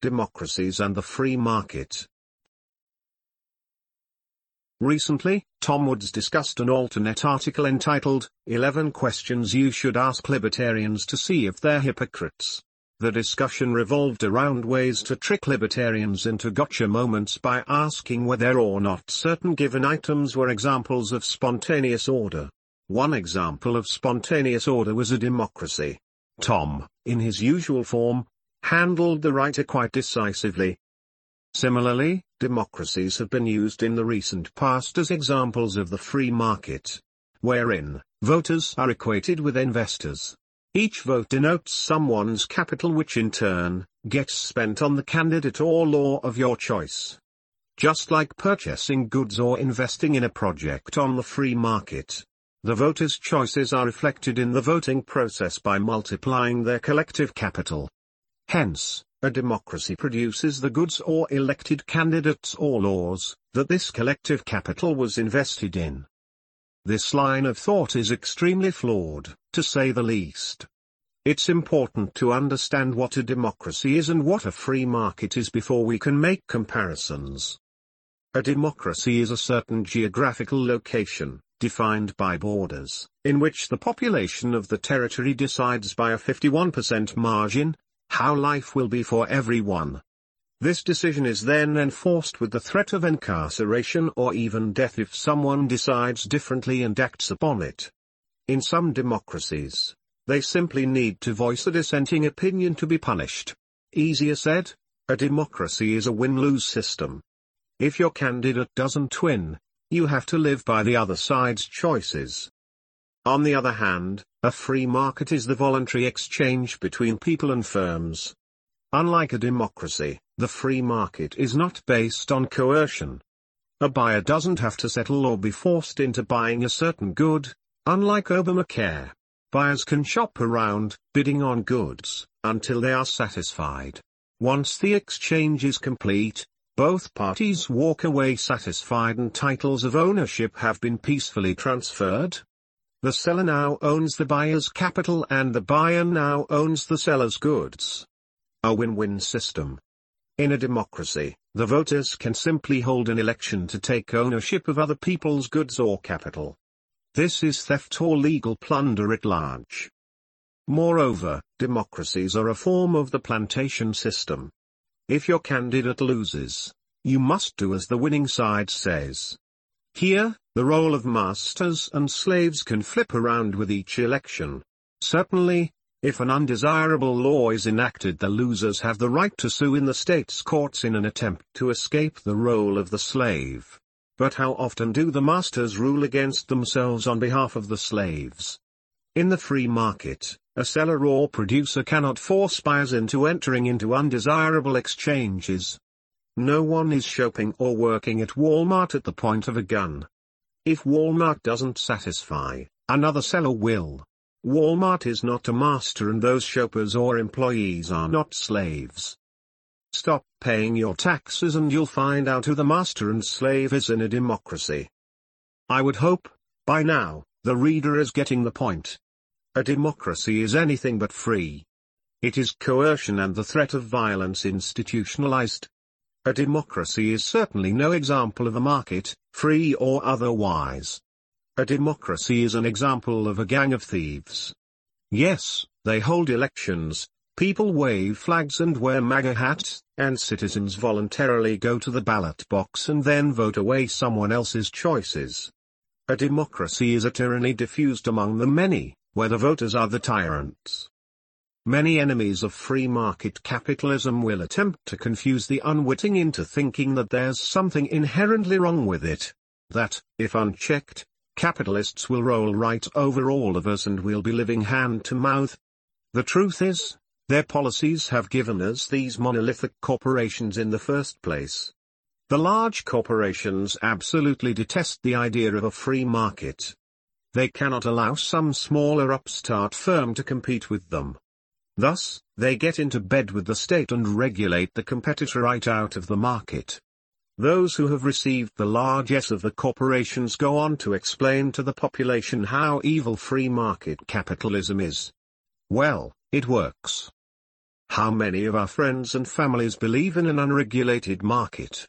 Democracies and the Free Market. Recently, Tom Woods discussed an AlterNet article entitled, 11 Questions You Should Ask Libertarians to See If They're Hypocrites. The discussion revolved around ways to trick libertarians into gotcha moments by asking whether or not certain given items were examples of spontaneous order. One example of spontaneous order was a democracy. Tom, in his usual form, handled the writer quite decisively. Similarly, democracies have been used in the recent past as examples of the free market, wherein voters are equated with investors. Each vote denotes someone's capital which in turn, gets spent on the candidate or law of your choice. Just like purchasing goods or investing in a project on the free market. The voters' choices are reflected in the voting process by multiplying their collective capital. Hence, a democracy produces the goods or elected candidates or laws, that this collective capital was invested in. This line of thought is extremely flawed, to say the least. It's important to understand what a democracy is and what a free market is before we can make comparisons. A democracy is a certain geographical location, defined by borders, in which the population of the territory decides by a 51% margin, how life will be for everyone. This decision is then enforced with the threat of incarceration or even death if someone decides differently and acts upon it. In some democracies, they simply need to voice a dissenting opinion to be punished. Easier said, a democracy is a win-lose system. If your candidate doesn't win, you have to live by the other side's choices. On the other hand, a free market is the voluntary exchange between people and firms. Unlike a democracy, the free market is not based on coercion. A buyer doesn't have to settle or be forced into buying a certain good, unlike Obamacare. Buyers can shop around, bidding on goods, until they are satisfied. Once the exchange is complete, both parties walk away satisfied and titles of ownership have been peacefully transferred, the seller now owns the buyer's capital and the buyer now owns the seller's goods. A win-win system. In a democracy, the voters can simply hold an election to take ownership of other people's goods or capital. This is theft or legal plunder at large. Moreover, democracies are a form of the plantation system. If your candidate loses, you must do as the winning side says. Here, the role of masters and slaves can flip around with each election. Certainly, if an undesirable law is enacted the losers have the right to sue in the state's courts in an attempt to escape the role of the slave. But how often do the masters rule against themselves on behalf of the slaves? In the free market, a seller or producer cannot force buyers into entering into undesirable exchanges. No one is shopping or working at Walmart at the point of a gun. If Walmart doesn't satisfy, another seller will. Walmart is not a master and those shoppers or employees are not slaves. Stop paying your taxes and you'll find out who the master and slave is in a democracy. I would hope, by now, the reader is getting the point. A democracy is anything but free. It is coercion and the threat of violence institutionalized, a democracy is certainly no example of a market, free or otherwise. A democracy is an example of a gang of thieves. Yes, they hold elections, people wave flags and wear MAGA hats, and citizens voluntarily go to the ballot box and then vote away someone else's choices. A democracy is a tyranny diffused among the many, where the voters are the tyrants. Many enemies of free market capitalism will attempt to confuse the unwitting into thinking that there's something inherently wrong with it. That, if unchecked, capitalists will roll right over all of us and we'll be living hand to mouth. The truth is, their policies have given us these monolithic corporations in the first place. The large corporations absolutely detest the idea of a free market. They cannot allow some smaller upstart firm to compete with them. Thus, they get into bed with the state and regulate the competitor right out of the market. Those who have received the largesse of the corporations go on to explain to the population how evil free market capitalism is. Well, it works. How many of our friends and families believe in an unregulated market?